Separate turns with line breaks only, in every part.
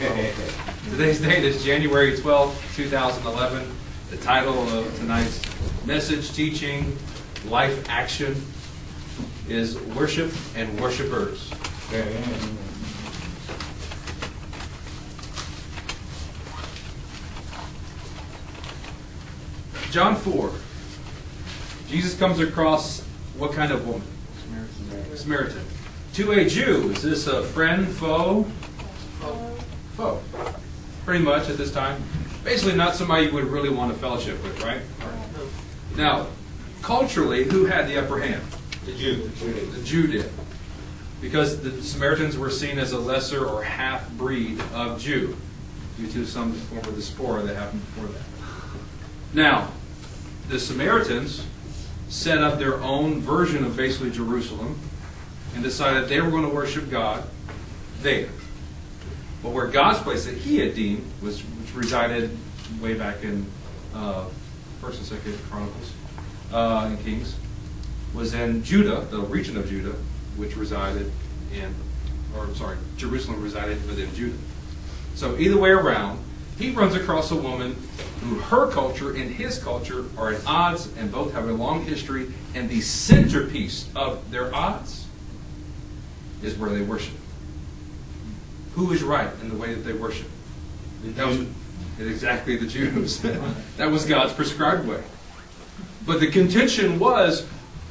Today's date is January 12th, 2011. The title of tonight's message, teaching, life action is Worship and Worshipers. John 4. Jesus comes across what kind of woman? Samaritan. To a Jew, is this a friend, foe? Foe. Pretty much at this time. Basically, not somebody you would really want to fellowship with, right? Now, culturally, who had the upper hand?
The Jew.
The Jew did. Because the Samaritans were seen as a lesser or half breed of Jew due to some form of diaspora that happened before that. Now, the Samaritans set up their own version of basically Jerusalem and decided they were going to worship God there. But where God's place that He had deemed was which resided way back in uh, First and Second Chronicles uh, and Kings was in Judah, the region of Judah, which resided in, or I'm sorry, Jerusalem resided within Judah. So either way around, he runs across a woman who her culture and his culture are at odds and both have a long history, and the centerpiece of their odds is where they worship. Who is right in the way that they worship? That was exactly the Jews. that was God's prescribed way. But the contention was,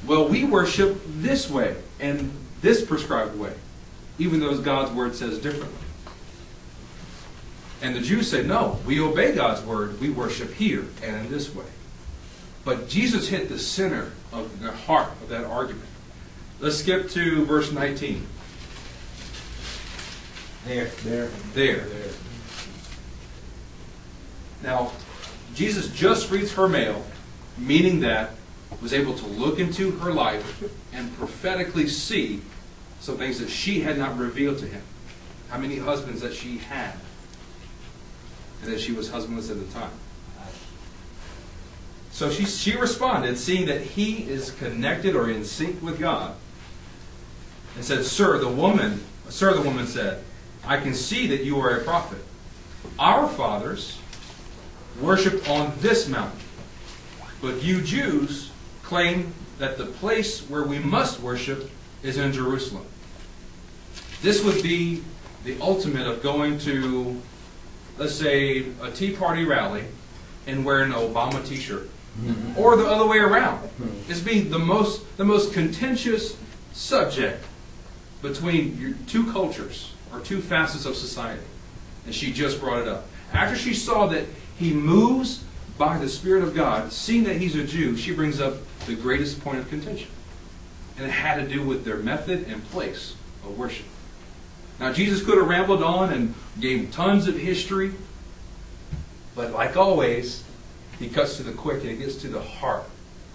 well, we worship this way and this prescribed way, even though God's word says differently. And the Jews said, no, we obey God's word. We worship here and in this way. But Jesus hit the center of the heart of that argument. Let's skip to verse 19.
There.
There.
There. There. Now, Jesus just reads her mail, meaning that was able to look into her life and prophetically see some things that she had not revealed to him. How many husbands that she had, and that she was husbandless at the time. So she, she responded, seeing that he is connected or in sync with God, and said, Sir, the woman, Sir, the woman said, I can see that you are a prophet. Our fathers worshiped on this mountain, but you Jews claim that the place where we must worship is in Jerusalem. This would be the ultimate of going to, let's say, a Tea Party rally and wearing an Obama T-shirt, mm-hmm. or the other way around. Mm-hmm. It's being the most the most contentious subject between your two cultures or two facets of society, and she just brought it up after she saw that he moves by the Spirit of God, seeing that he's a Jew, she brings up the greatest point of contention. And it had to do with their method and place of worship. Now, Jesus could have rambled on and gave tons of history, but like always, he cuts to the quick and he gets to the heart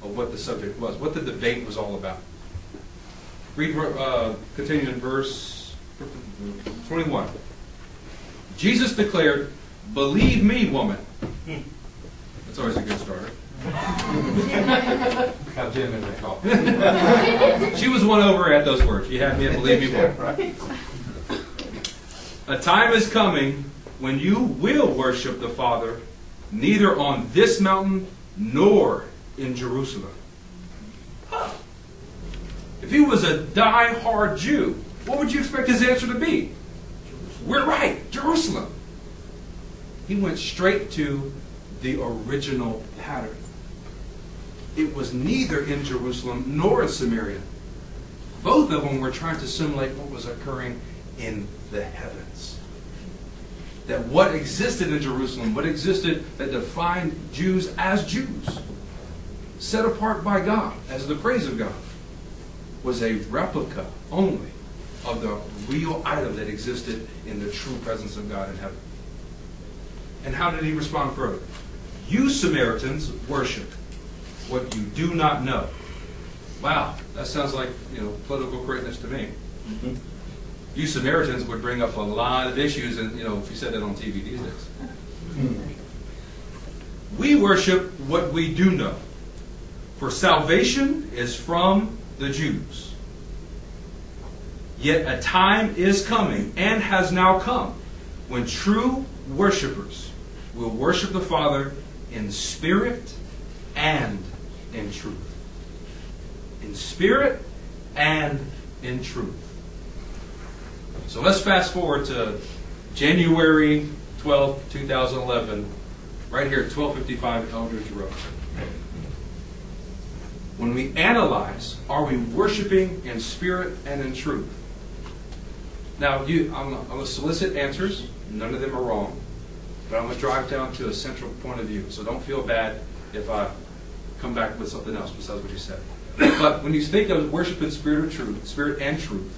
of what the subject was, what the debate was all about. Read, uh, continue in verse 21. Jesus declared, Believe me, woman. That's always a good starter.
How Jim call.
She was won over at those words. You had me at believe me, woman. A time is coming when you will worship the Father neither on this mountain nor in Jerusalem. If he was a die-hard Jew, what would you expect his answer to be? We're right, Jerusalem. He went straight to the original pattern. It was neither in Jerusalem nor in Samaria. Both of them were trying to simulate what was occurring in the heavens. That what existed in Jerusalem, what existed that defined Jews as Jews, set apart by God as the praise of God, was a replica only of the real item that existed in the true presence of God in heaven. And how did he respond further? You Samaritans worship what you do not know. Wow, that sounds like you know political correctness to me.
Mm-hmm.
You Samaritans would bring up a lot of issues, and you know if you said that on TV these days. We worship what we do know, for salvation is from the Jews. Yet a time is coming and has now come when true worshipers will worship the Father in spirit and in truth. In spirit and in truth. So let's fast forward to January 12, 2011, right here at 1255 Eldridge Road. When we analyze, are we worshiping in spirit and in truth? Now, you, I'm, I'm going to solicit answers. None of them are wrong. But I'm going to drive down to a central point of view. So don't feel bad if I come back with something else besides what you said. But when you think of worship in spirit or truth, spirit and truth,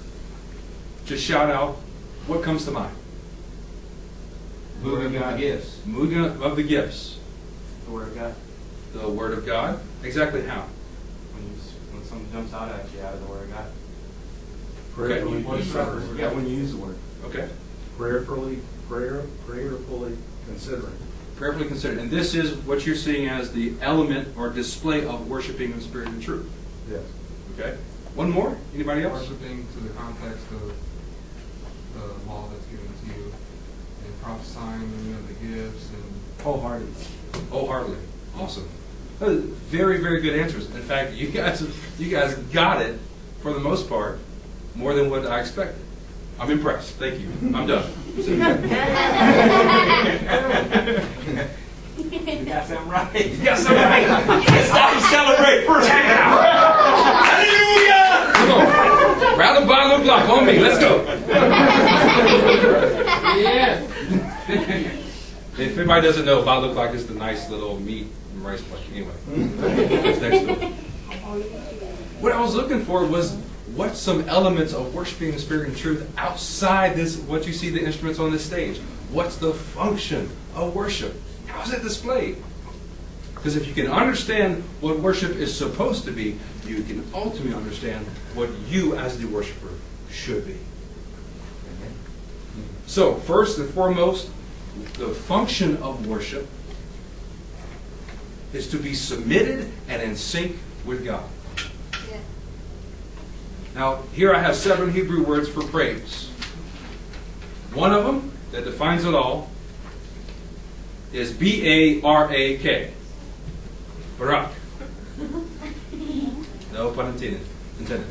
just shout out what comes to mind.
Moving of the gifts.
Moving of the gifts.
The Word of God.
The Word of God. Exactly how?
When, you, when something jumps out at you out of the Word of God.
Prayerfully,
Okay.
considering. yeah, when you use the word.
Okay.
Prayerfully, prayer, prayerfully considering.
Prayerfully considered. And this is what you're seeing as the element or display of worshiping in spirit and truth.
Yes.
Okay. One more? Anybody else?
Worshiping to the context of the law that's given to you, and prophesying you know, the gifts, and
Wholeheartedly.
Wholeheartedly. Awesome. Very, very good answers. In fact, you guys, you guys got it for the most part more than what I expected. I'm impressed. Thank you. I'm done.
You got something right.
You got something right. It's time to celebrate. Check it. Hallelujah! Come on. Round the bottom the block on me. Let's go.
yeah.
If anybody doesn't know, Bottle Clock is the nice little meat and rice place. Anyway, it's next door. What I was looking for was what's some elements of worshiping the Spirit and truth outside this, what you see the instruments on this stage. What's the function of worship? How is it displayed? Because if you can understand what worship is supposed to be, you can ultimately understand what you as the worshiper should be. So, first and foremost, the function of worship is to be submitted and in sync with God. Now, here I have seven Hebrew words for praise. One of them that defines it all is B A R A K. Barak. No pun intended. intended.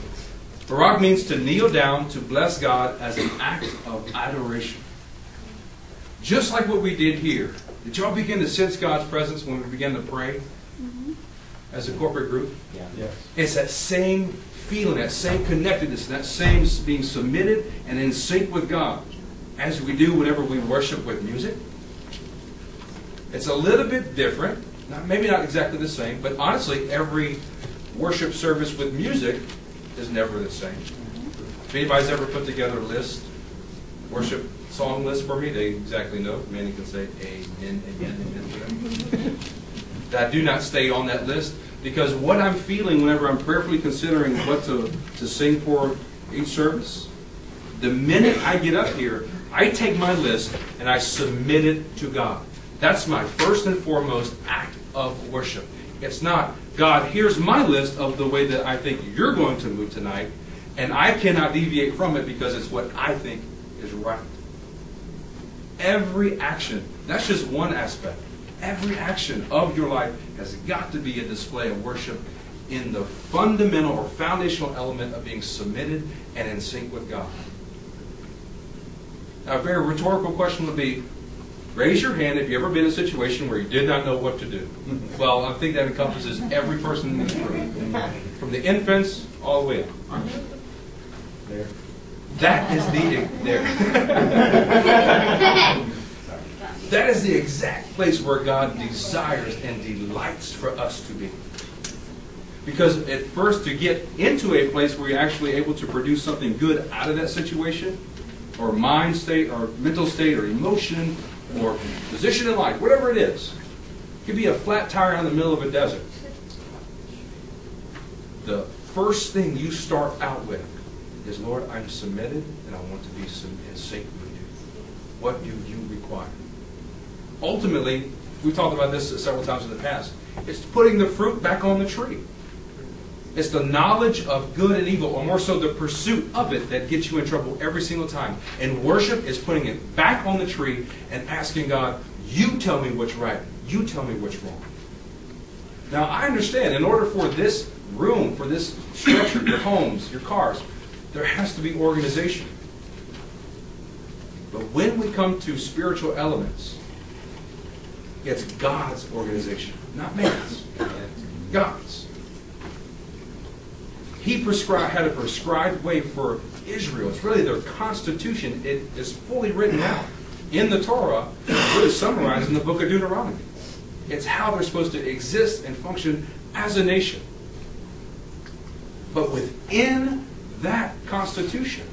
Barak means to kneel down to bless God as an act of adoration. Just like what we did here. Did y'all begin to sense God's presence when we began to pray mm-hmm. as a corporate group? Yeah.
Yes.
It's that same feeling, that same connectedness, that same being submitted and in sync with God, as we do whenever we worship with music. It's a little bit different, not, maybe not exactly the same, but honestly, every worship service with music is never the same. If anybody's ever put together a list, worship song list for me, they exactly know. Many can say amen, amen, amen. That I do not stay on that list because what I'm feeling whenever I'm prayerfully considering what to, to sing for each service, the minute I get up here, I take my list and I submit it to God. That's my first and foremost act of worship. It's not, God, here's my list of the way that I think you're going to move tonight, and I cannot deviate from it because it's what I think is right. Every action, that's just one aspect. Every action of your life has got to be a display of worship in the fundamental or foundational element of being submitted and in sync with God. Now, a very rhetorical question would be raise your hand if you've ever been in a situation where you did not know what to do. Well, I think that encompasses every person in this room, from the infants all the way up.
There.
That is the there. that is the exact place where God desires and delights for us to be. Because at first, to get into a place where you're actually able to produce something good out of that situation, or mind state, or mental state, or emotion, or position in life, whatever it is, it could be a flat tire in the middle of a desert. The first thing you start out with is, Lord, I'm submitted and I want to be in sync with you. What do you require? Ultimately, we've talked about this several times in the past, it's putting the fruit back on the tree. It's the knowledge of good and evil, or more so the pursuit of it, that gets you in trouble every single time. And worship is putting it back on the tree and asking God, You tell me what's right. You tell me what's wrong. Now, I understand, in order for this room, for this structure, your homes, your cars, there has to be organization. But when we come to spiritual elements, it's God's organization, not man's. God's. He prescribed, had a prescribed way for Israel. It's really their constitution. It is fully written out in the Torah, really summarized in the book of Deuteronomy. It's how they're supposed to exist and function as a nation. But within that constitution,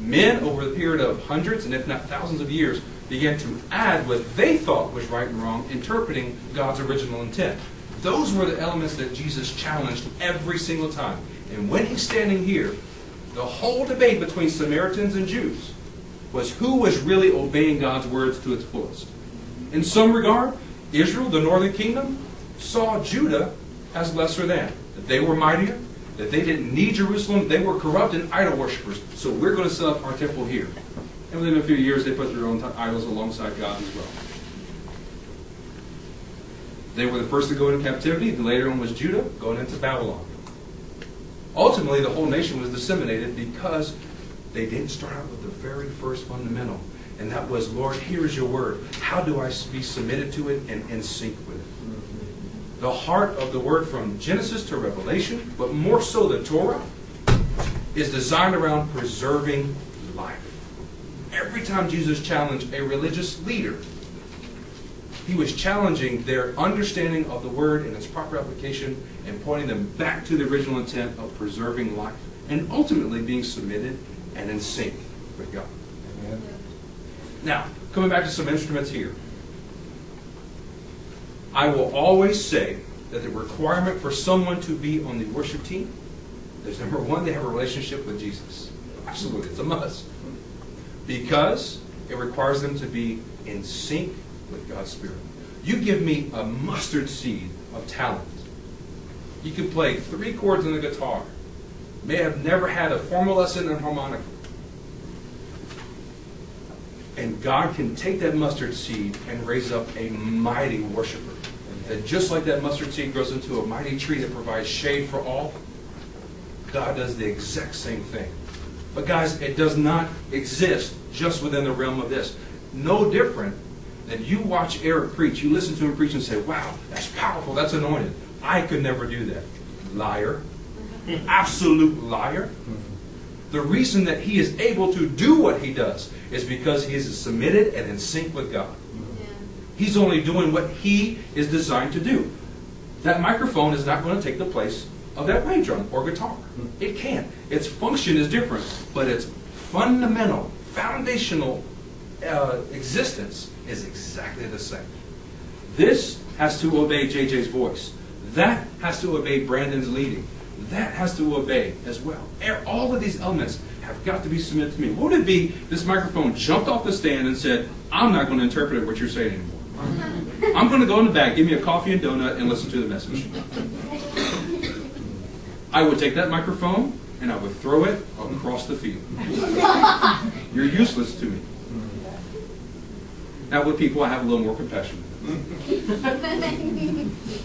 men over the period of hundreds and if not thousands of years began to add what they thought was right and wrong, interpreting God's original intent. Those were the elements that Jesus challenged every single time. And when he's standing here, the whole debate between Samaritans and Jews was who was really obeying God's words to its fullest. In some regard, Israel, the northern kingdom, saw Judah as lesser than. That they were mightier, that they didn't need Jerusalem, they were corrupt and idol worshippers. So we're going to set up our temple here. And within a few years, they put their own idols alongside God as well. They were the first to go into captivity. The later one was Judah going into Babylon. Ultimately, the whole nation was disseminated because they didn't start out with the very first fundamental. And that was, Lord, here is your word. How do I be submitted to it and in sync with it? The heart of the word from Genesis to Revelation, but more so the Torah, is designed around preserving life. Every time Jesus challenged a religious leader, he was challenging their understanding of the word and its proper application and pointing them back to the original intent of preserving life and ultimately being submitted and in sync with God.
Amen.
Now, coming back to some instruments here. I will always say that the requirement for someone to be on the worship team is number one, they have a relationship with Jesus. Absolutely, it's a must. Because it requires them to be in sync with God's Spirit. You give me a mustard seed of talent. You can play three chords on the guitar. May have never had a formal lesson in harmonica. And God can take that mustard seed and raise up a mighty worshiper. That just like that mustard seed grows into a mighty tree that provides shade for all, God does the exact same thing. But guys, it does not exist just within the realm of this. No different than you watch Eric preach, you listen to him preach and say, wow, that's powerful, that's anointed. I could never do that. Liar. Absolute liar. The reason that he is able to do what he does is because he is submitted and in sync with God. He's only doing what he is designed to do. That microphone is not going to take the place of that bass drum or guitar. It can't. Its function is different, but its fundamental, foundational uh, existence is exactly the same. This has to obey JJ's voice. That has to obey Brandon's leading. That has to obey as well. All of these elements have got to be submitted to me. What would it be if this microphone jumped off the stand and said, I'm not going to interpret what you're saying anymore. I'm going to go in the back, give me a coffee and donut, and listen to the message. I would take that microphone and I would throw it across the field. You're useless to me. Now, with people, I have a little more compassion.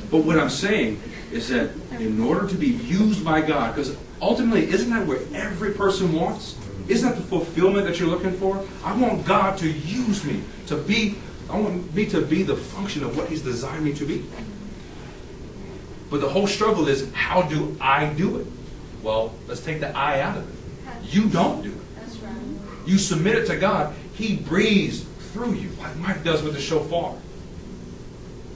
But what I'm saying is that in order to be used by God, because ultimately, isn't that what every person wants? Isn't that the fulfillment that you're looking for? I want God to use me to be, I want me to be the function of what He's designed me to be. But the whole struggle is how do I do it? Well, let's take the I out of it. You don't do it.
That's right.
You submit it to God. He breathes through you, like Mike does with the shofar.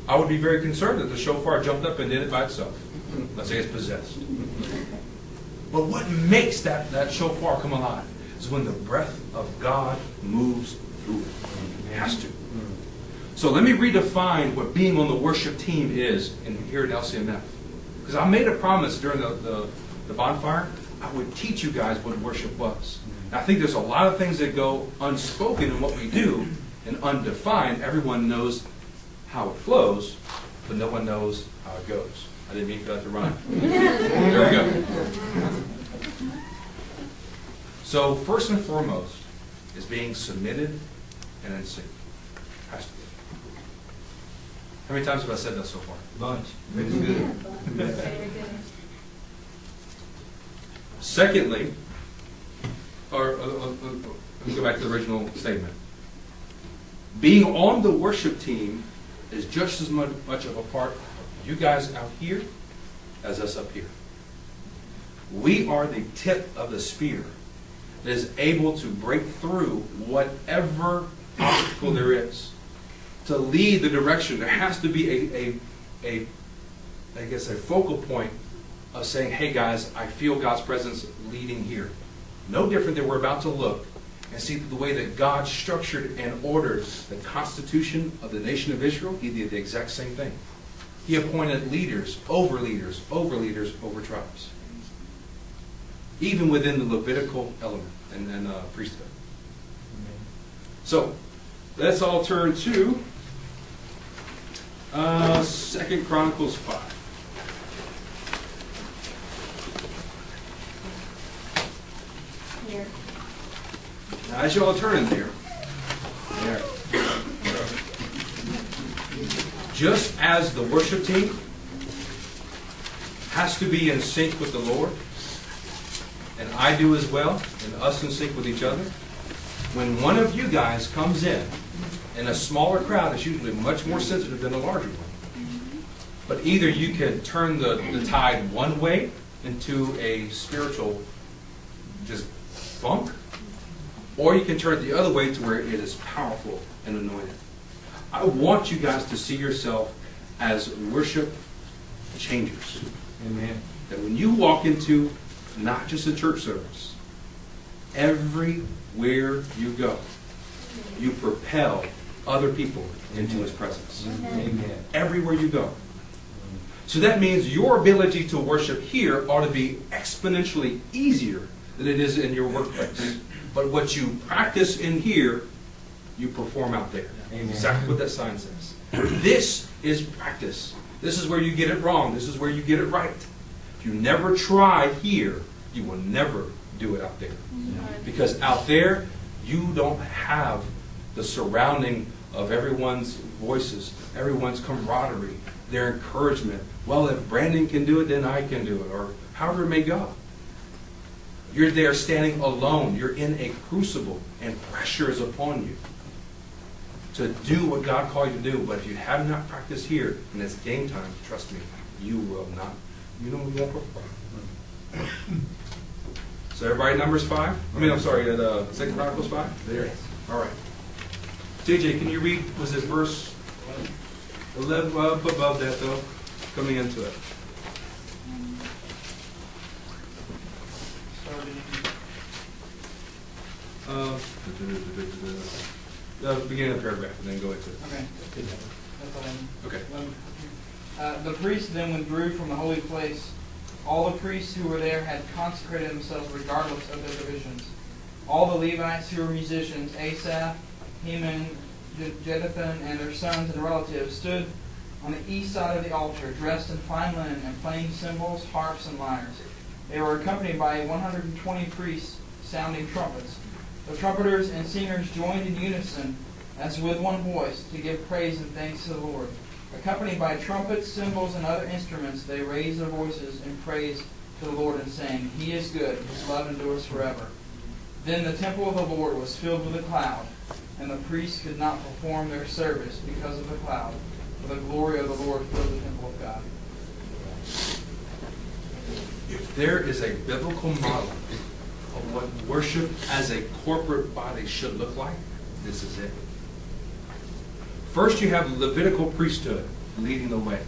I would be very concerned that the shofar jumped up and did it by itself. Let's say it's possessed. But what makes that, that shofar come alive is when the breath of God moves through it. It has to. So let me redefine what being on the worship team is in, here at LCMF. Because I made a promise during the, the, the bonfire, I would teach you guys what worship was. And I think there's a lot of things that go unspoken in what we do and undefined. Everyone knows how it flows, but no one knows how it goes. I didn't mean for that to rhyme. There we go. So first and foremost is being submitted and in sync. Has to be. How many times have I said that so far?
Bunch.
It's good. Secondly, or, uh, uh, uh, let me go back to the original statement. Being on the worship team is just as much, much of a part of you guys out here as us up here. We are the tip of the spear that is able to break through whatever obstacle there is. To lead the direction, there has to be a, a, a I guess, a focal point of saying, hey guys, I feel God's presence leading here. No different than we're about to look and see the way that God structured and ordered the constitution of the nation of Israel. He did the exact same thing. He appointed leaders over leaders, over leaders, over tribes. Even within the Levitical element and, and uh, priesthood. So, let's all turn to uh, Second Chronicles 5.
Here.
Now, as you all turn in there, there. Just as the worship team has to be in sync with the Lord, and I do as well, and us in sync with each other, when one of you guys comes in, and a smaller crowd is usually much more sensitive than a larger one. But either you can turn the, the tide one way into a spiritual just funk, or you can turn it the other way to where it is powerful and anointed. I want you guys to see yourself as worship changers.
Amen.
That when you walk into not just a church service, everywhere you go, you propel other people into His presence.
Amen.
Everywhere you go. So that means your ability to worship here ought to be exponentially easier than it is in your workplace. But what you practice in here, you perform out there.
Amen.
Exactly what that sign says. This is practice. This is where you get it wrong. This is where you get it right. If you never try here, you will never do it out there. Because out there, you don't have the surrounding of everyone's voices, everyone's camaraderie, their encouragement. Well, if Brandon can do it, then I can do it, or however it may go. You're there standing alone. You're in a crucible, and pressure is upon you to do what God called you to do. But if you have not practiced here, and it's game time, trust me, you will not. You don't you won't perform. So everybody, Numbers five. I mean, I'm sorry, at uh, Second Chronicles five.
There.
All right. JJ, can you read? Was it verse eleven? Well, up above that though, coming into it.
Starting.
Uh, the beginning of the paragraph, and then go into it.
Okay. That's all I need.
Okay.
Um, Uh, the priests then withdrew from the holy place. All the priests who were there had consecrated themselves regardless of their divisions. All the Levites who were musicians, Asaph, Heman, Je- Jeduthun, and their sons and relatives, stood on the east side of the altar, dressed in fine linen and playing cymbals, harps, and lyres. They were accompanied by 120 priests sounding trumpets. The trumpeters and singers joined in unison, as with one voice, to give praise and thanks to the Lord. Accompanied by trumpets, cymbals, and other instruments, they raised their voices in praise to the Lord and saying, He is good, His love endures forever. Then the temple of the Lord was filled with a cloud, and the priests could not perform their service because of the cloud, for the glory of the Lord filled the temple of God.
If there is a biblical model of what worship as a corporate body should look like, this is it. First, you have Levitical priesthood leading the way.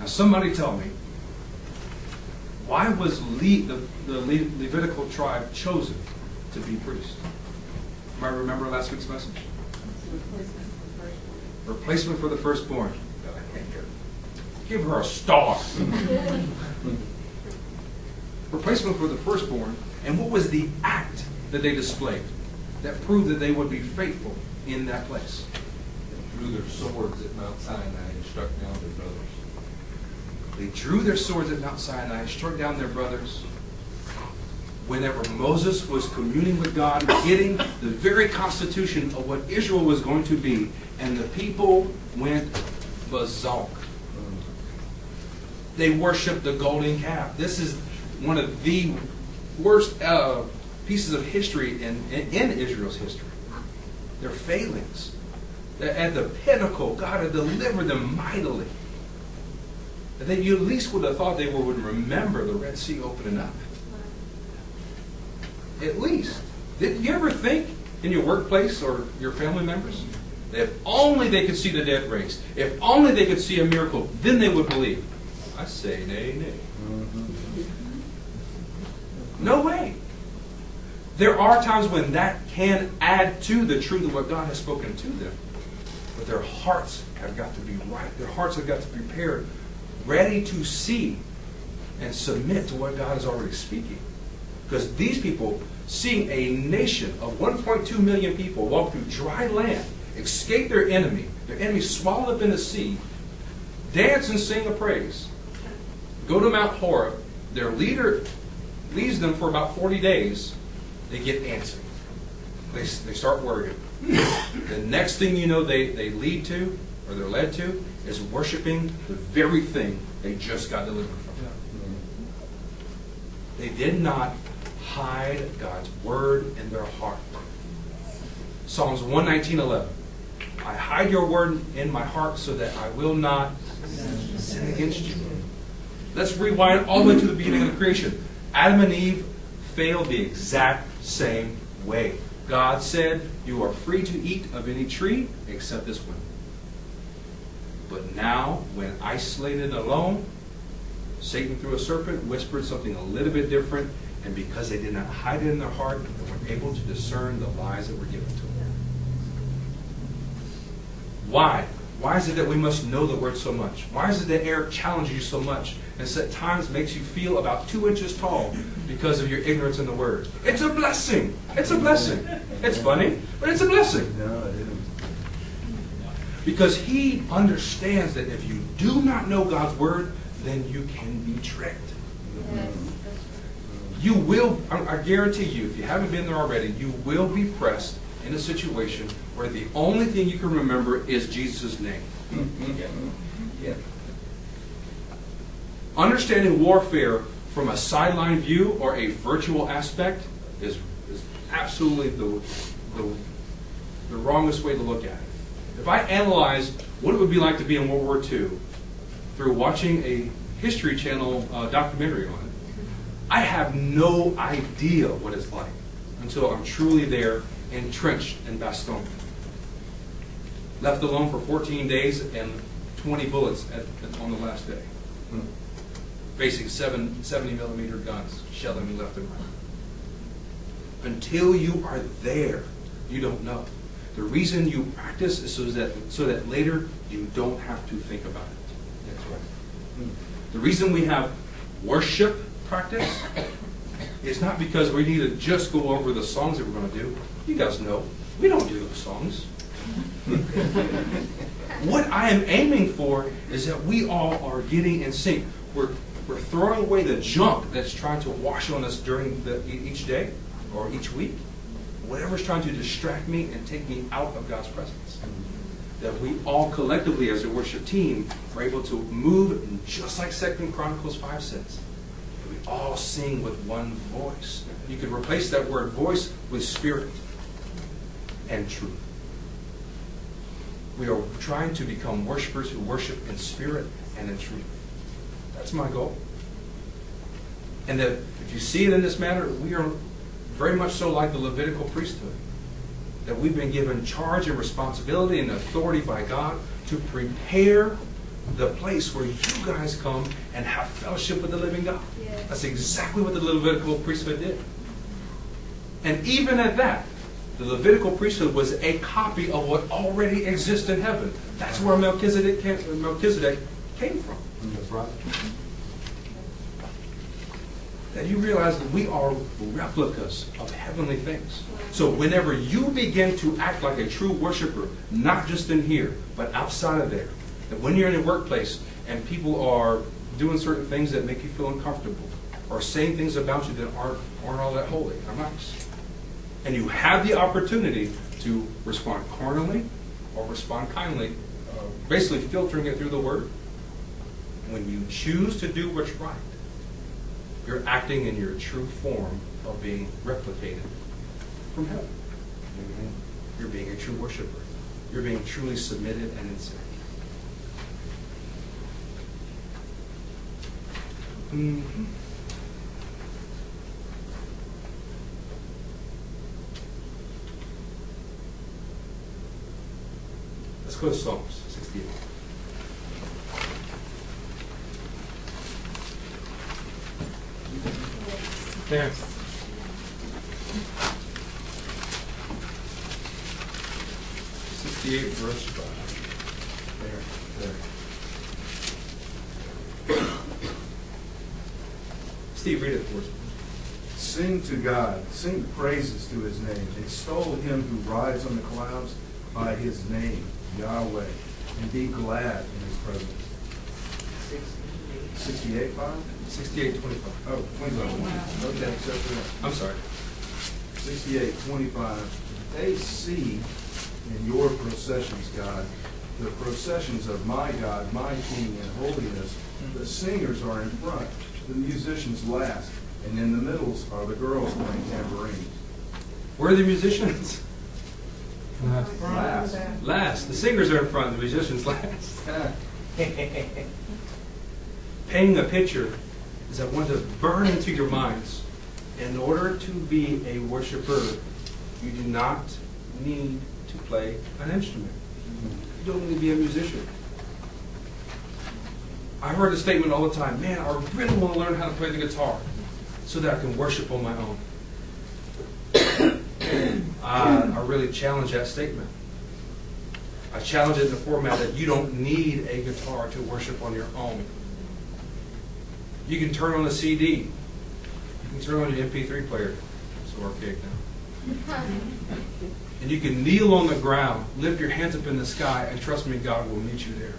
Now, somebody tell me, why was Le- the, the Le- Levitical tribe chosen to be priest? Anybody remember last week's message? Replacement for the firstborn. Give her a star. Replacement for the firstborn. And what was the act that they displayed that proved that they would be faithful in that place?
They drew their swords at Mount Sinai and struck down their brothers.
They drew their swords at Mount Sinai, struck down their brothers. Whenever Moses was communing with God, getting the very constitution of what Israel was going to be, and the people went bazonk. They worshiped the golden calf. This is one of the worst uh, pieces of history in, in, in Israel's history. Their failings. At the pinnacle, God had delivered them mightily. And then you at least would have thought they would remember the Red Sea opening up. At least. Did you ever think in your workplace or your family members that if only they could see the dead raised, if only they could see a miracle, then they would believe? I say nay, nay. Mm-hmm. No way. There are times when that can add to the truth of what God has spoken to them. But their hearts have got to be right. Their hearts have got to be prepared, ready to see and submit to what God is already speaking. Because these people, seeing a nation of 1.2 million people walk through dry land, escape their enemy, their enemy swallowed up in the sea, dance and sing a praise, go to Mount Horeb, their leader leads them for about 40 days, they get antsy. They, they start worrying. the next thing you know they, they lead to, or they're led to, is worshiping the very thing they just got delivered from. They did not hide God's word in their heart. Psalms 119.11 I hide your word in my heart so that I will not sin against you. Let's rewind all the way to the beginning of creation. Adam and Eve failed the exact same way. God said, You are free to eat of any tree except this one. But now, when isolated alone, Satan, through a serpent, whispered something a little bit different, and because they did not hide it in their heart, they were able to discern the lies that were given to them. Why? Why is it that we must know the word so much? Why is it that Eric challenges you so much and at times makes you feel about two inches tall because of your ignorance in the word? It's a blessing. It's a blessing. It's funny, but it's a blessing.
No, it isn't.
Because he understands that if you do not know God's word, then you can be tricked. You will, I I guarantee you, if you haven't been there already, you will be pressed in a situation where the only thing you can remember is Jesus' name.
Yeah.
Understanding warfare from a sideline view or a virtual aspect is, is absolutely the, the, the wrongest way to look at it. If I analyze what it would be like to be in World War II through watching a History Channel uh, documentary on it, I have no idea what it's like until I'm truly there, entrenched in Bastogne. Left alone for 14 days and 20 bullets at, at- on the last day. Hmm. Facing seven, 70 millimeter guns shelling me left and right. Until you are there, you don't know. The reason you practice is so that, so that later you don't have to think about it.
That's right. Hmm.
The reason we have worship practice is not because we need to just go over the songs that we're going to do. You guys know, we don't do those songs. what I am aiming for is that we all are getting in sync. We're, we're throwing away the junk that's trying to wash on us during the, each day or each week. Whatever's trying to distract me and take me out of God's presence that we all collectively as a worship team are able to move just like Second Chronicles 5 says. All sing with one voice. You could replace that word voice with spirit and truth. We are trying to become worshipers who worship in spirit and in truth. That's my goal. And that if you see it in this manner, we are very much so like the Levitical priesthood that we've been given charge and responsibility and authority by God to prepare the place where you guys come and have fellowship with the living God.
Yes.
That's exactly what the Levitical priesthood did. And even at that, the Levitical priesthood was a copy of what already exists in heaven. That's where Melchizedek came, Melchizedek came from.
That's right.
that you realize that we are replicas of heavenly things. So whenever you begin to act like a true worshiper, not just in here, but outside of there, that when you're in a workplace and people are doing certain things that make you feel uncomfortable, or saying things about you that aren't, aren't all that holy or nice. And you have the opportunity to respond carnally or respond kindly, uh, basically filtering it through the word. When you choose to do what's right, you're acting in your true form of being replicated from heaven. You're being a true worshiper. You're being truly submitted and in Mhm. Let's go to Psalms 68. There. Sixty-eight verse five. There, there. Steve, read it for us.
Sing to God, sing praises to his name. Extol him who rides on the clouds by his name, Yahweh, and be glad in his presence. Sixty-eight, five?
Sixty-eight twenty-five.
Oh, twenty-five. Okay, except for that.
I'm sorry.
Sixty-eight, twenty-five. They see in your processions, God, the processions of my God, my King and holiness. The singers are in front, the musicians last, and in the middles are the girls playing tambourines.
Where are the musicians?
Last.
Last. The singers are in front, the musicians last. Painting a picture is I want to burn into your minds. In order to be a worshiper, you do not need to play an instrument. You don't need to be a musician. I heard a statement all the time, man, I really want to learn how to play the guitar so that I can worship on my own. I, I really challenge that statement. I challenge it in the format that you don't need a guitar to worship on your own. You can turn on a CD. You can turn on your MP3 player. It's so archaic now. And you can kneel on the ground, lift your hands up in the sky, and trust me, God will meet you there.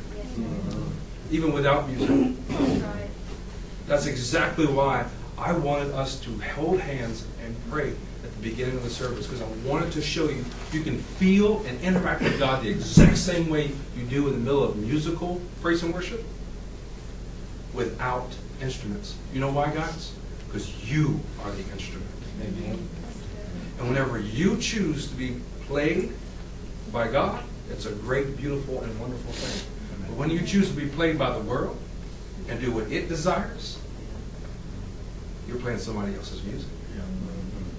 Even without music. That's exactly why I wanted us to hold hands and pray at the beginning of the service because I wanted to show you you can feel and interact with God the exact same way you do in the middle of musical praise and worship without instruments. You know why, guys? Because you are the instrument. And whenever you choose to be played by God, it's a great, beautiful, and wonderful thing. But when you choose to be played by the world and do what it desires, you're playing somebody else's music.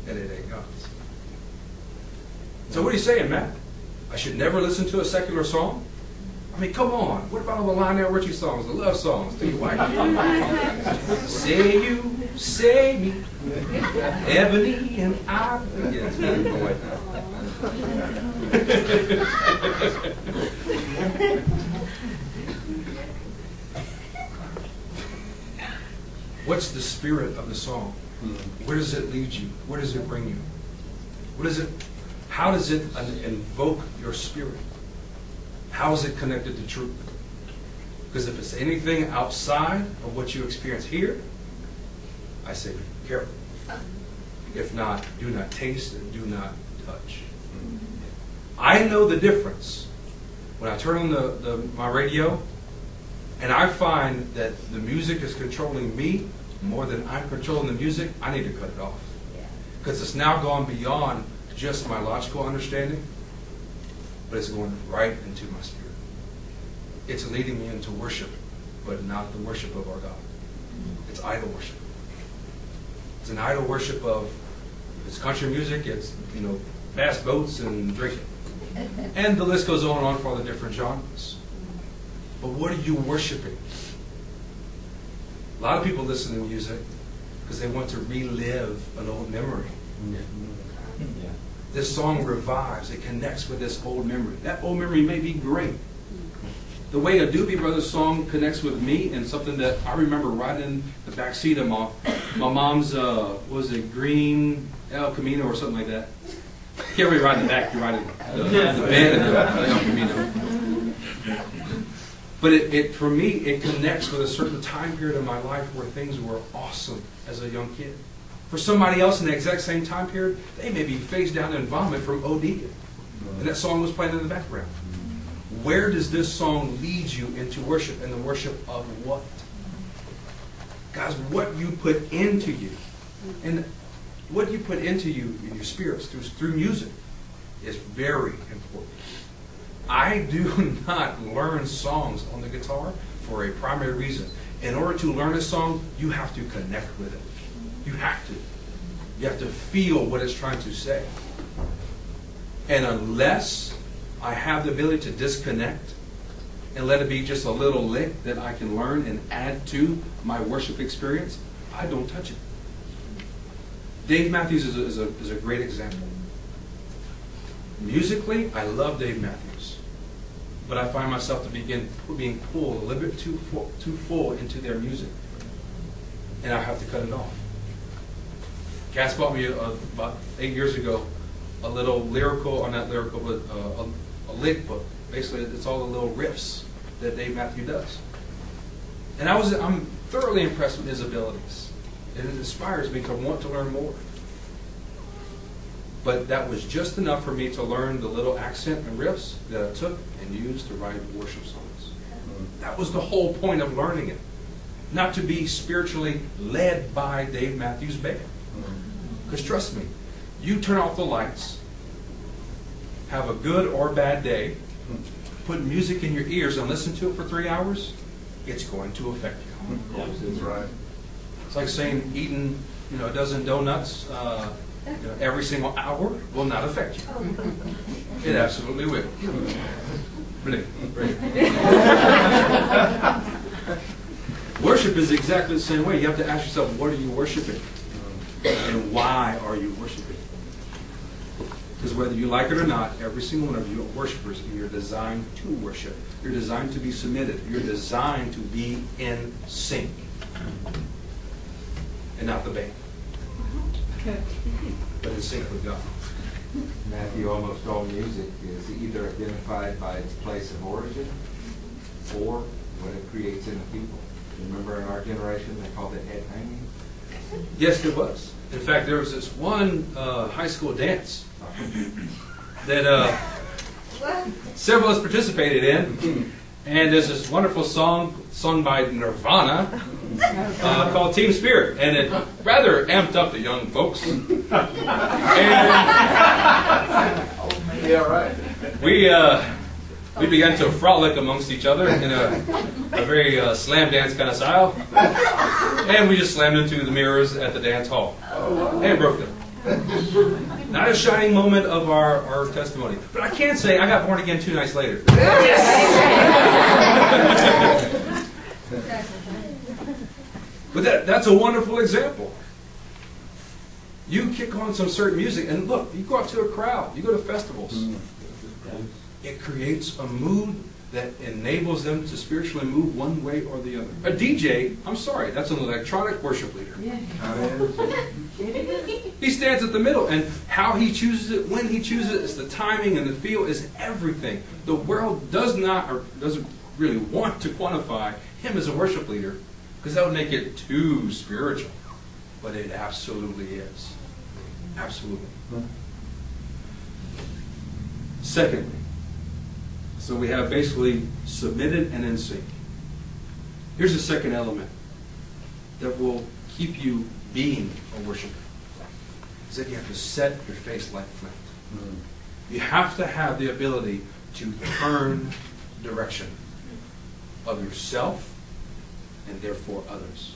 And it ain't God's. So what are you saying, Matt? I should never listen to a secular song? I mean, come on. What about all the Lionel Richie songs, the love songs to your wife? say you, say me, ebony and ivory. Yeah, it's me, my wife. What's the spirit of the song? Hmm. Where does it lead you? Where does it bring you? What is it? How does it invoke your spirit? How is it connected to truth? Because if it's anything outside of what you experience here, I say be careful. Uh-huh. If not, do not taste and do not touch. Mm-hmm. I know the difference. When I turn on the, the, my radio and I find that the music is controlling me more than I'm controlling the music, I need to cut it off. Because it's now gone beyond just my logical understanding, but it's going right into my spirit. It's leading me into worship, but not the worship of our God. It's idol worship. It's an idol worship of it's country music, it's you know bass boats and drinking, and the list goes on and on for all the different genres. But what are you worshiping? A lot of people listen to music because they want to relive an old memory. Yeah. Yeah. This song revives, it connects with this old memory. That old memory may be great. The way a Doobie Brothers song connects with me and something that I remember riding in the back seat of my, my mom's, uh, was it green El Camino or something like that? Can't really ride in the back, you ride in the, the bed of the El Camino. But it, it, for me, it connects with a certain time period in my life where things were awesome as a young kid. For somebody else in the exact same time period, they may be face down in vomit from OD. And that song was playing in the background. Where does this song lead you into worship? And the worship of what? Guys, what you put into you. And what you put into you in your spirits through, through music is very important. I do not learn songs on the guitar for a primary reason. In order to learn a song, you have to connect with it. You have to. You have to feel what it's trying to say. And unless I have the ability to disconnect and let it be just a little lick that I can learn and add to my worship experience, I don't touch it. Dave Matthews is a, is a, is a great example. Musically, I love Dave Matthews. But I find myself to begin being pulled a little bit too full, too full into their music. And I have to cut it off. Cass bought me a, about eight years ago a little lyrical, or not lyrical, but uh, a, a lick book. Basically, it's all the little riffs that Dave Matthews does. And I was, I'm thoroughly impressed with his abilities. And it inspires me to want to learn more. But that was just enough for me to learn the little accent and riffs that I took and used to write worship songs. That was the whole point of learning it. Not to be spiritually led by Dave Matthews Band. Because trust me, you turn off the lights, have a good or bad day, put music in your ears and listen to it for three hours, it's going to affect you.
That's right.
It's like saying eating, you know, a dozen donuts uh, you know, every single hour will not affect you. It absolutely will. Worship is exactly the same way. You have to ask yourself, what are you worshiping? And why are you worshiping? Because whether you like it or not, every single one of you are worshipers, and you're designed to worship. You're designed to be submitted. You're designed to be in sync. And not the band. But in sync with God.
Matthew, almost all music is either identified by its place of origin or what it creates in the people. Remember in our generation, they called it head hanging?
Yes, there was. In fact, there was this one uh, high school dance that uh, several of us participated in. And there's this wonderful song sung by Nirvana uh, called Teen Spirit. And it rather amped up the young folks. And
Yeah, right.
we, uh, we began to frolic amongst each other in a, a very uh, slam dance kind of style. And we just slammed into the mirrors at the dance hall. And broke them. Not a shining moment of our, our testimony. But I can say I got born again two nights later. But that, that's a wonderful example. You kick on some certain music, and look, you go out to a crowd, you go to festivals. Mm-hmm. It creates a mood that enables them to spiritually move one way or the other. A DJ, I'm sorry, that's an electronic worship leader. He stands at the middle, and how he chooses it, when he chooses it, is the timing and the feel is everything. The world does not, or doesn't really want to quantify him as a worship leader, because that would make it too spiritual. But it absolutely is. Absolutely. Secondly, so we have basically submitted and in sync. Here's the second element that will keep you being a worshiper. Is that you have to set your face like flint. Mm-hmm. You have to have the ability to turn direction of yourself and therefore others.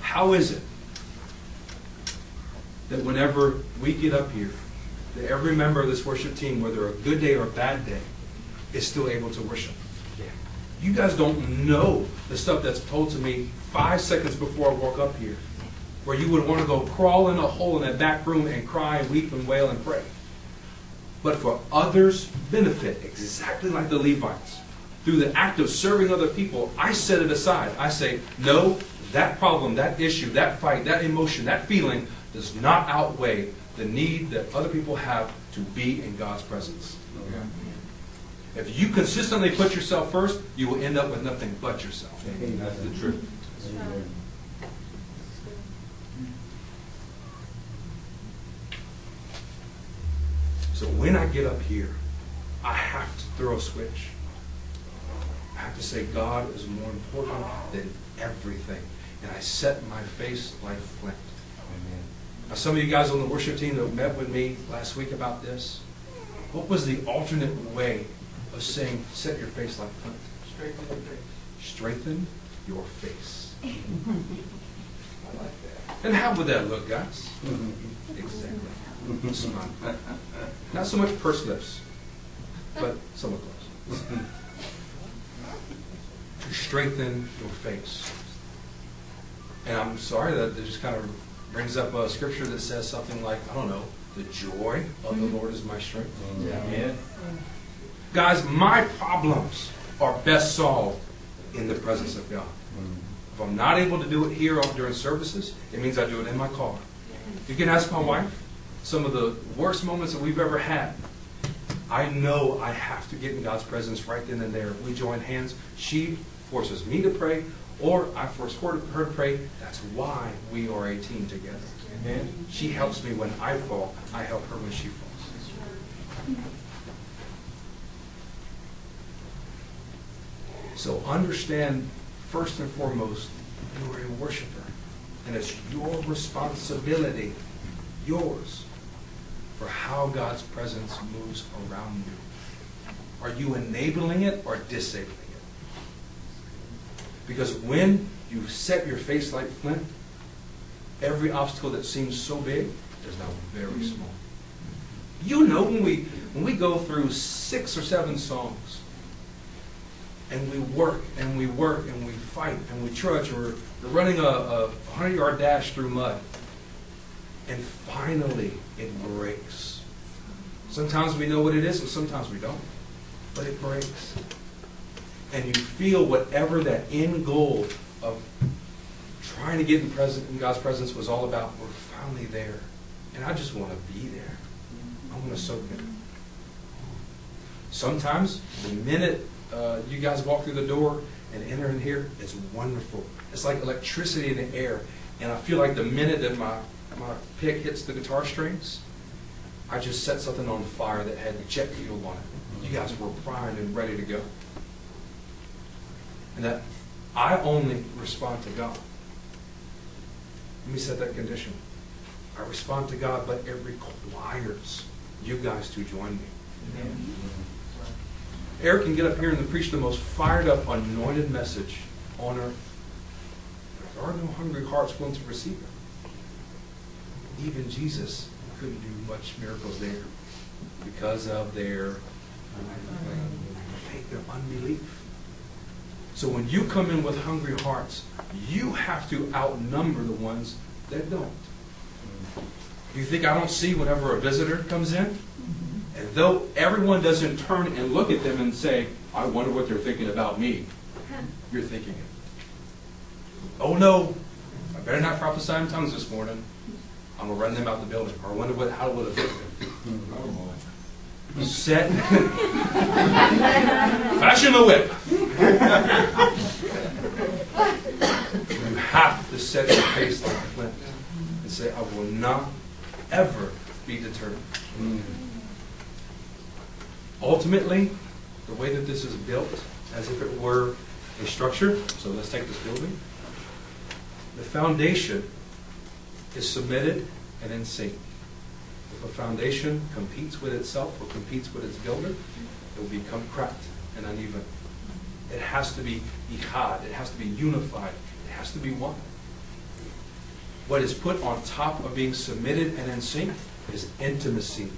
How is it that whenever we get up here, that every member of this worship team, whether a good day or a bad day, is still able to worship? You guys don't know the stuff that's told to me five seconds before I walk up here, where you would want to go crawl in a hole in that back room and cry, and weep, and wail and pray. But for others' benefit, exactly like the Levites, through the act of serving other people, I set it aside. I say, no, that problem, that issue, that fight, that emotion, that feeling does not outweigh the need that other people have to be in God's presence. If you consistently put yourself first, you will end up with nothing but yourself.
That's the truth.
So when I get up here, I have to throw a switch. I have to say, God is more important than everything. And I set my face like flint. Amen. Now, some of you guys on the worship team that met with me last week about this, what was the alternate way of saying, set your face like flint?
Straight to the face.
Strengthen your face.
I like that.
And how would that look, guys? Exactly. Not so much pursed lips, but somewhat close. To strengthen your face. And I'm sorry that it just kind of brings up a scripture that says something like, I don't know, the joy of the mm-hmm. Lord is my strength.
Yeah.
Guys, my problems are best solved in the presence of God. Mm-hmm. If I'm not able to do it here during services, it means I do it in my car. You can ask my wife some of the worst moments that we've ever had. I know I have to get in God's presence right then and there. We join hands. She forces me to pray, or I force her to pray. That's why we are a team together. Amen. She helps me when I fall. I help her when she falls. So understand, first and foremost, you are a worshiper. And it's your responsibility, yours, for how God's presence moves around you. Are you enabling it or disabling it? Because when you set your face like flint, every obstacle that seems so big is now very mm-hmm. small. You know when we when we go through six or seven songs and we work and we work and we fight and we trudge we're, we're running a, a 100 yard dash through mud and finally it breaks. Sometimes we know what it is and sometimes we don't, but it breaks. And you feel whatever that end goal of trying to get in, in God's presence was all about, we're finally there. And I just want to be there. I want to soak in. Sometimes, the minute uh, you guys walk through the door and enter in here, it's wonderful. It's like electricity in the air. And I feel like the minute that my, my pick hits the guitar strings, I just set something on fire that had jet fuel on it. You guys were primed and ready to go. And that I only respond to God. Let me set that condition. I respond to God, but it requires you guys to join me. Eric can get up here and preach the most fired up, anointed message on earth. There are no hungry hearts willing to receive it. Even Jesus couldn't do much miracles there because of their uh, faith, their unbelief. So when you come in with hungry hearts, you have to outnumber the ones that don't. You think I don't see whenever a visitor comes in? And though everyone doesn't turn and look at them and say, I wonder what they're thinking about me, you're thinking it. Oh no, I better not prophesy in tongues this morning. I'm going to run them out the building. Or I wonder what, how will it affect them. Oh, Set. Fashion the whip. you have to set your face like flint and say, I will not ever be deterred. Ultimately, the way that this is built, as if it were a structure, so let's take this building. The foundation is submitted and in sync. If a foundation competes with itself or competes with its builder, it will become cracked and uneven. It has to be echad, it has to be unified, it has to be one. What is put on top of being submitted and in sync is intimacy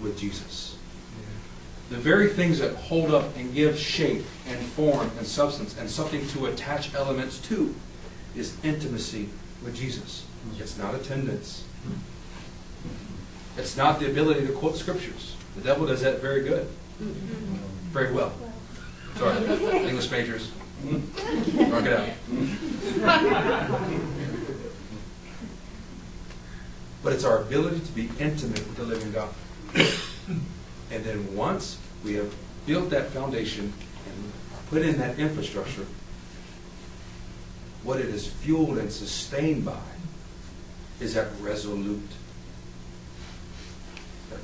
with Jesus. The very things that hold up and give shape and form and substance and something to attach elements to is intimacy with Jesus. It's not attendance. It's not the ability to quote scriptures. The devil does that very good. Very well. Sorry, English majors. Mark it out. But it's our ability to be intimate with the living God. And then once we have built that foundation and put in that infrastructure, what it is fueled and sustained by is that resolute,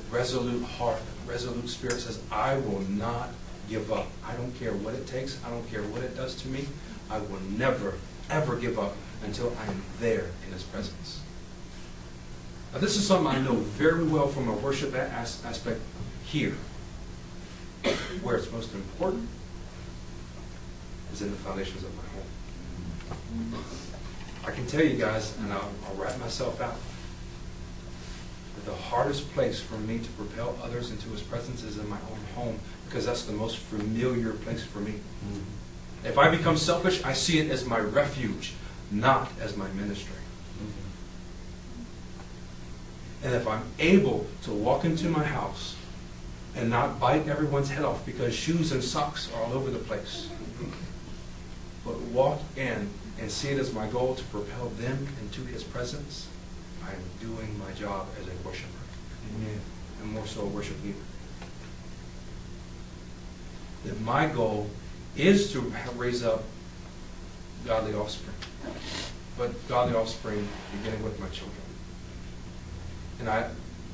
resolute heart, resolute spirit says, I will not give up. I don't care what it takes. I don't care what it does to me. I will never, ever give up until I am there in His presence. Now, this is something I know very well from a worship as- aspect here. Where it's most important is in the foundations of my home. I can tell you guys, and I'll, I'll wrap myself out, the hardest place for me to propel others into His presence is in my own home because that's the most familiar place for me. Mm-hmm. If I become selfish, I see it as my refuge, not as my ministry. Mm-hmm. And if I'm able to walk into my house and not bite everyone's head off because shoes and socks are all over the place, but walk in and see it as my goal to propel them into His presence, I am doing my job as a worshiper. Amen. And more so a worship leader. That my goal is to raise up godly offspring. But godly offspring beginning with my children. And I,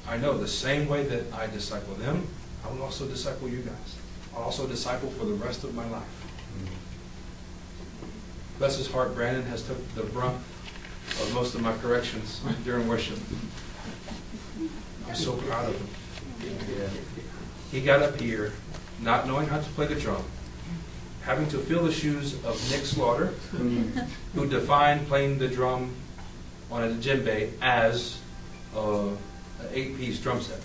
I know the same way that I disciple them, I will also disciple you guys. I'll also disciple for the rest of my life. Bless his heart, Brandon has took the brunt of most of my corrections during worship. I'm so proud of him. He got up here not knowing how to play the drum, having to fill the shoes of Nick Slaughter, who defined playing the drum on a djembe as uh, an eight-piece drum set.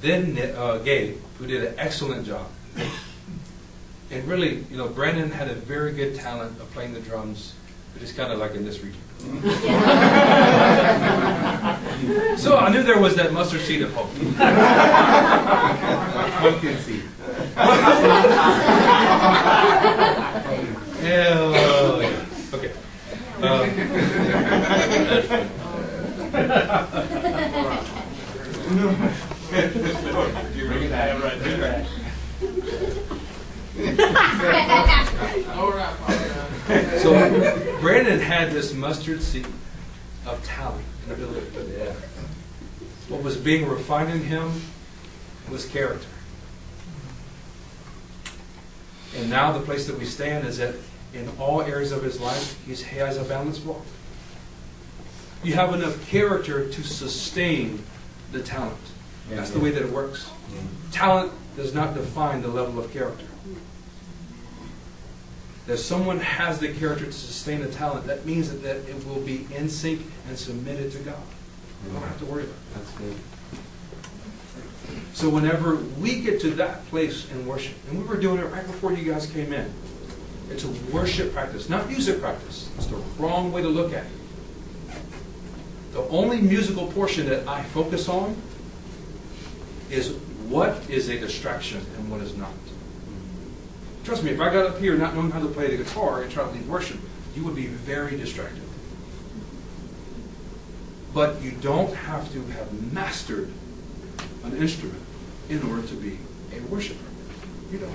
Then uh, Gabe, who did an excellent job. And really, you know, Brandon had a very good talent of playing the drums, but it's kind of like in this region. So I knew there was that mustard seed of hope.
Pumpkin seed.
Yeah, yeah. Okay.
Bring it back. Bring it back.
All right, Father.
So Brandon had this mustard seed of talent and ability. Yeah. What was being refined in him was character. And now the place that we stand is that in all areas of his life, he has a balanced walk. You have enough character to sustain the talent. That's the way that it works. Talent does not define the level of character. That someone has the character to sustain a talent, that means that, that it will be in sync and submitted to God. You don't have to worry about it.
That's good.
So whenever we get to that place in worship, and we were doing it right before you guys came in, it's a worship practice, not music practice. It's the wrong way to look at it. The only musical portion that I focus on is what is a distraction and what is not. Trust me, if I got up here not knowing how to play the guitar and try to lead worship, you would be very distracted. But you don't have to have mastered an instrument in order to be a worshiper. You don't.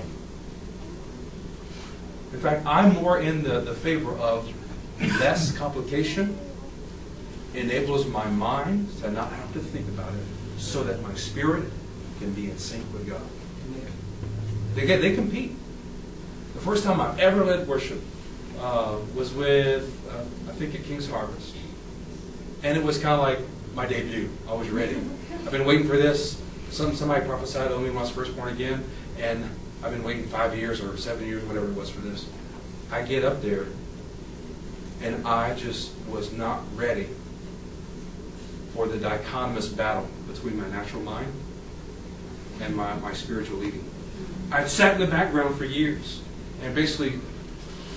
In fact, I'm more in the, the favor of less complication enables my mind to not have to think about it so that my spirit can be in sync with God. They, get, they compete. The first time I ever led worship uh, was with, uh, I think, at King's Harvest. And it was kind of like my debut. I was ready. I've been waiting for this. Some somebody prophesied on me when I was first born again, and I've been waiting five years or seven years, whatever it was, for this. I get up there, and I just was not ready for the dichotomous battle between my natural mind and my, my spiritual leading. I'd sat in the background for years and basically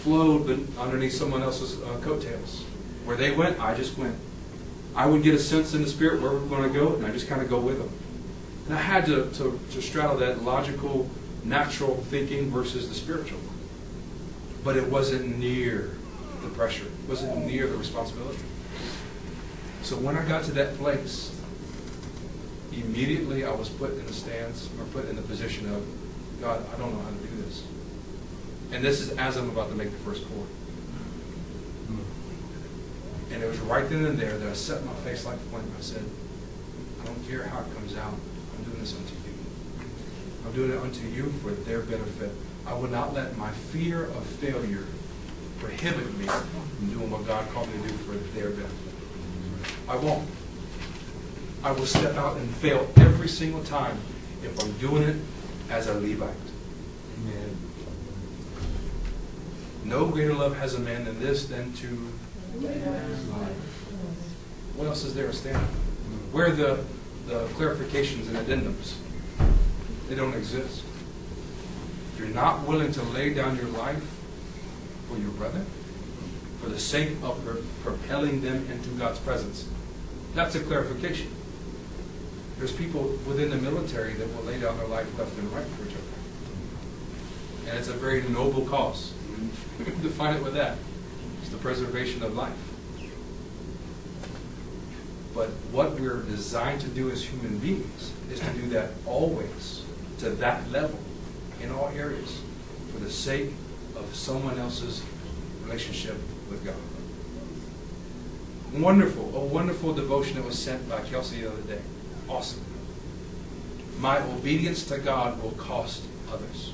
flowed underneath someone else's uh, coattails. Where they went, I just went. I would get a sense in the spirit where we're going to go, and I just kind of go with them. And I had to, to, to straddle that logical, natural thinking versus the spiritual. But it wasn't near the pressure, it wasn't near the responsibility. So when I got to that place, immediately I was put in the stance or put in the position of, God, I don't know how to do. And this is as I'm about to make the first chord. And it was right then and there that I set my face like flint. I said, I don't care how it comes out. I'm doing this unto you. I'm doing it unto you for their benefit. I will not let my fear of failure prohibit me from doing what God called me to do for their benefit. I won't. I will step out and fail every single time if I'm doing it as a Levite. Amen. No greater love has a man than this than to what else is there to stand? Where are the, the clarifications and addendums? They don't exist. If you're not willing to lay down your life for your brother, for the sake of pro- propelling them into God's presence, that's a clarification. There's people within the military that will lay down their life left and right for each other. And it's a very noble cause. Define it with that. It's the preservation of life. But what we're designed to do as human beings is to do that always, to that level, in all areas, for the sake of someone else's relationship with God. Wonderful, a wonderful devotion that was sent by Kelsey the other day. Awesome. My obedience to God will cost others.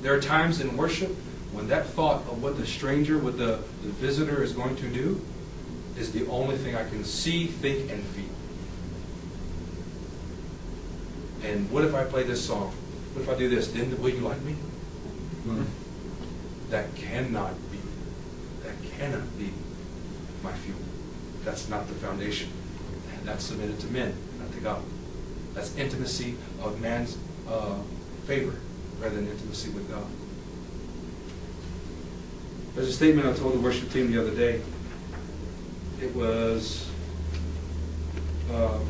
There are times in worship when that thought of what the stranger, what the, the visitor is going to do, is the only thing I can see, think, and feel. And what if I play this song? What if I do this? Then will you like me? That cannot be. That cannot be my fuel. That's not the foundation. That's submitted to men, not to God. That's intimacy of man's uh, favor rather than intimacy with God. There's a statement I told the worship team the other day. It was. Um,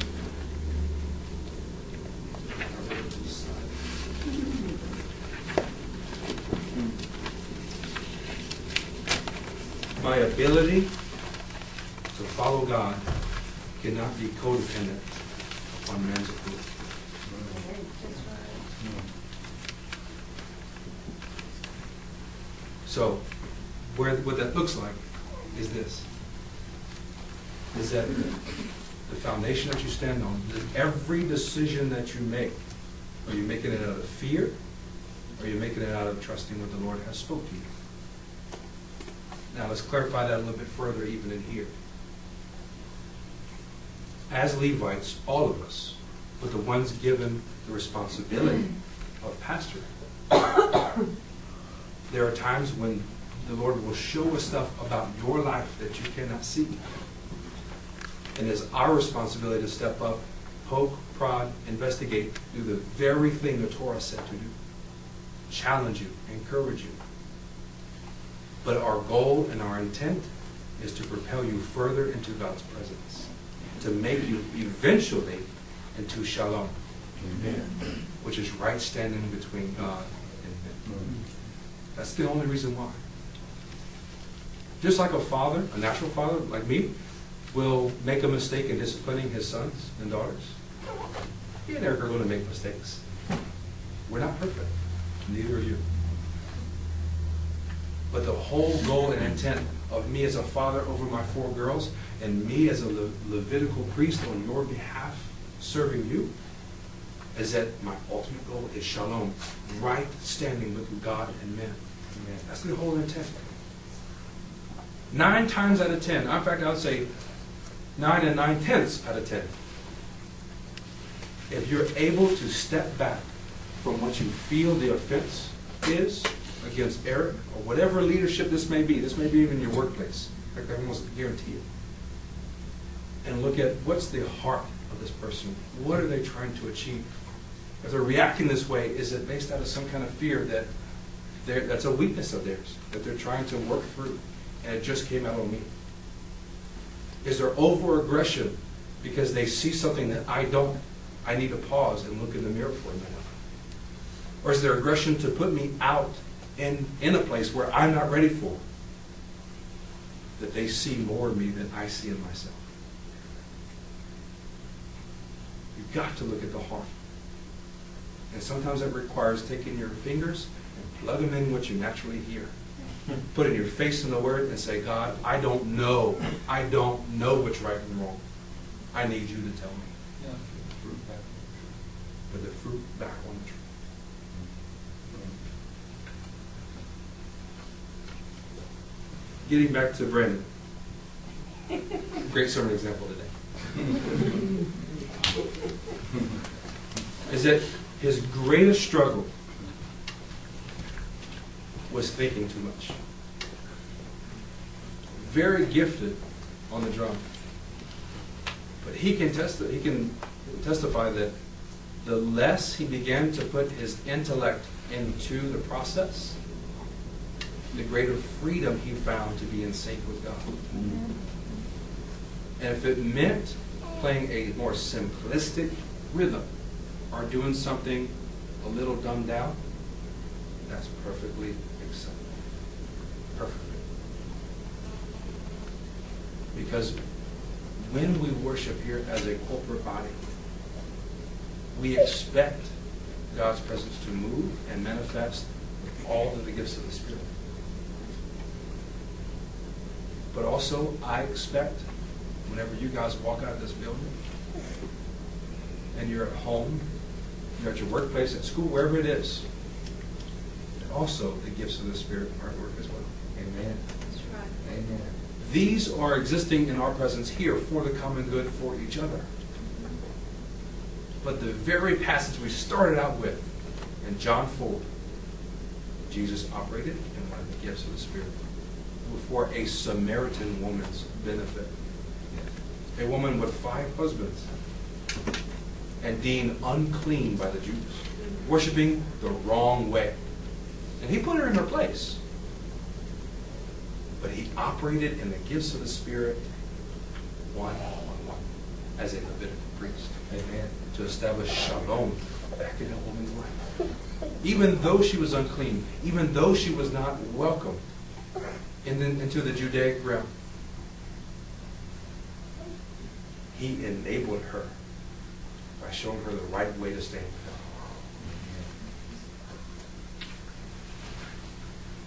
my ability to follow God cannot be codependent upon man's approval. So, where, what that looks like is this. Is that the foundation that you stand on, every decision that you make, are you making it out of fear? Or are you making it out of trusting what the Lord has spoke to you? Now let's clarify that a little bit further even in here. As Levites, all of us, but the ones given the responsibility of pastoring, there are times when the Lord will show us stuff about your life that you cannot see. And it's our responsibility to step up, poke, prod, investigate, do the very thing the Torah said to do. Challenge you, encourage you. But our goal and our intent is to propel you further into God's presence, to make you eventually into shalom, which is right standing between God. That's the only reason why. Just like a father, a natural father like me, will make a mistake in disciplining his sons and daughters. Me and Eric are going to make mistakes. We're not perfect. Neither are you. But the whole goal and intent of me as a father over my four girls and me as a Le- Levitical priest on your behalf serving you is that my ultimate goal is shalom, right standing with God and men. That's the whole intent. Nine times out of ten, in fact, I would say nine and nine tenths out of ten. If you're able to step back from what you feel the offense is against Eric or whatever leadership this may be, this may be even your workplace. I almost guarantee it. And look at what's the heart of this person. What are they trying to achieve? If they're reacting this way, is it based out of some kind of fear that that's a weakness of theirs that they're trying to work through, and it just came out on me? Is there over aggression because they see something that I don't? I need to pause and look in the mirror for a minute. Or is there aggression to put me out in, in a place where I'm not ready for? That they see more of me than I see in myself. You've got to look at the heart. And sometimes that requires taking your fingers plug them in what you naturally hear. Putting your face in the Word and say, God, I don't know. I don't know what's right and wrong. I need you to tell me. Put the fruit back on the tree. Getting back to Brandon. Great sermon example today. Is that his greatest struggle was thinking too much. Very gifted on the drum. But he can testi- he can testify that the less he began to put his intellect into the process, the greater freedom he found to be in sync with God. And if it meant playing a more simplistic rhythm or doing something a little dumbed down, that's perfectly acceptable. Perfectly. Because when we worship here as a corporate body, we expect God's presence to move and manifest all of the gifts of the Spirit. But also, I expect whenever you guys walk out of this building and you're at home, you're at your workplace, at school, wherever it is, also the gifts of the Spirit are at work as well.
Amen.
That's right.
Amen.
These are existing in our presence here for the common good for each other. But the very passage we started out with in John 4, Jesus operated in one of the gifts of the Spirit for a Samaritan woman's benefit. A woman with five husbands and deemed unclean by the Jews, worshiping the wrong way. And he put her in her place. But he operated in the gifts of the Spirit one on one as a Levitical priest
Amen.
to establish shalom back in that woman's life. Even though she was unclean, even though she was not welcome in the, into the Judaic realm, he enabled her by showing her the right way to stand with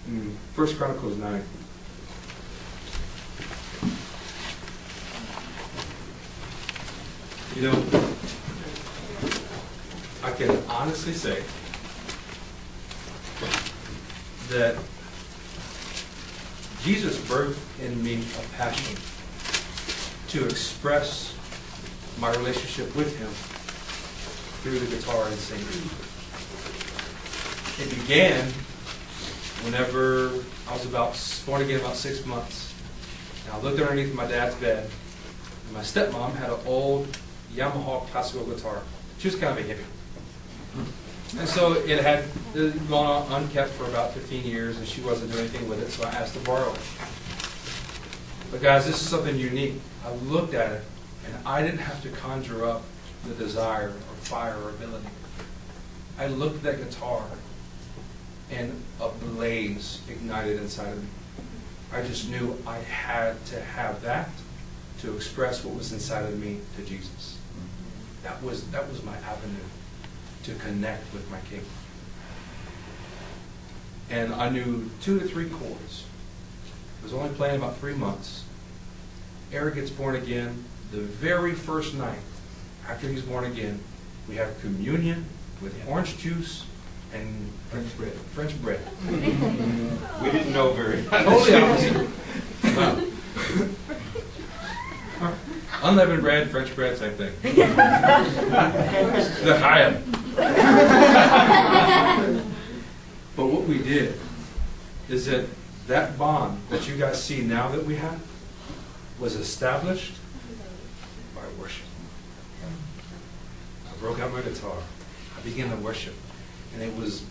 him. First Chronicles 9. You know, I can honestly say that Jesus birthed in me a passion to express my relationship with him through the guitar and singing. It began whenever I was about born again, about six months. And I looked underneath my dad's bed, and my stepmom had an old Yamaha classical guitar. She was kind of a hippie. Hmm. And so it had gone on unkept for about 15 years, and she wasn't doing anything with it, so I asked to borrow it. But guys, this is something unique. I looked at it, and I didn't have to conjure up the desire or fire or ability. I looked at that guitar, and a blaze ignited inside of me. I just knew I had to have that to express what was inside of me to Jesus. That was that was my avenue to connect with my King. And I knew two to three chords. I was only playing about three months. Eric gets born again. The very first night after he's born again, we have communion with orange juice and
French bread.
French bread.
We didn't know very much.
Totally opposite. Wow. Unleavened bread, French bread, same thing. the Chaim. but what we did is that that bond that you guys see now that we have was established by worship. I broke out my guitar. I began to worship. And it was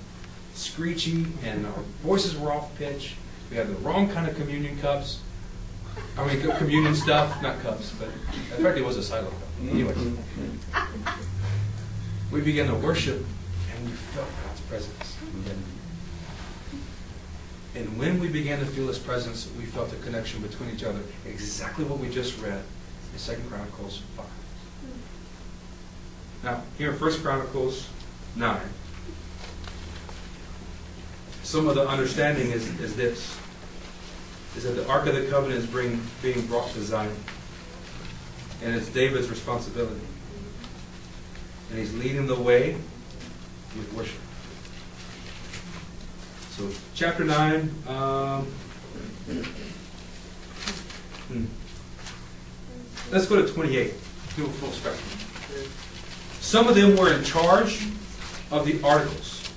screechy and our voices were off pitch. We had the wrong kind of communion cups. I mean, communion stuff, not cups, but fact, it was a Solo cup. Anyway, we began to worship and we felt God's presence. And when we began to feel His presence, we felt a connection between each other. Exactly what we just read in Second Chronicles 5. Now, here in First Chronicles 9, some of the understanding is, is this, is that the Ark of the Covenant is bring, being brought to Zion. And it's David's responsibility. And he's leading the way with worship. So, chapter 9, um, hmm. let's go to 28. Do a full spectrum. Some of them were in charge of the articles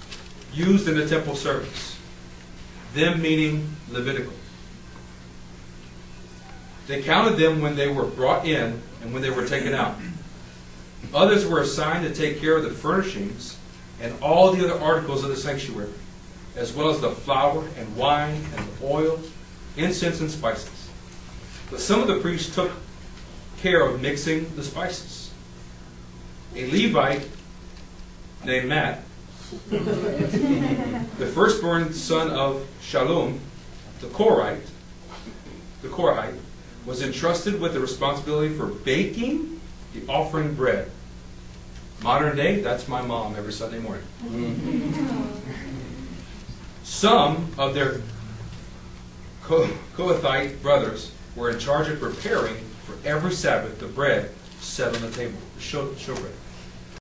used in the temple service. Them meaning Levitical. They counted them when they were brought in and when they were taken out. Others were assigned to take care of the furnishings and all the other articles of the sanctuary, as well as the flour and wine and the oil, incense and spices. But some of the priests took care of mixing the spices. A Levite named Matt, the firstborn son of Shallum, the Korite, the Korite, was entrusted with the responsibility for baking the offering bread. Modern day, that's my mom every Sunday morning. Some of their Ko- Kohathite brothers were in charge of preparing for every Sabbath the bread set on the table, the show, showbread.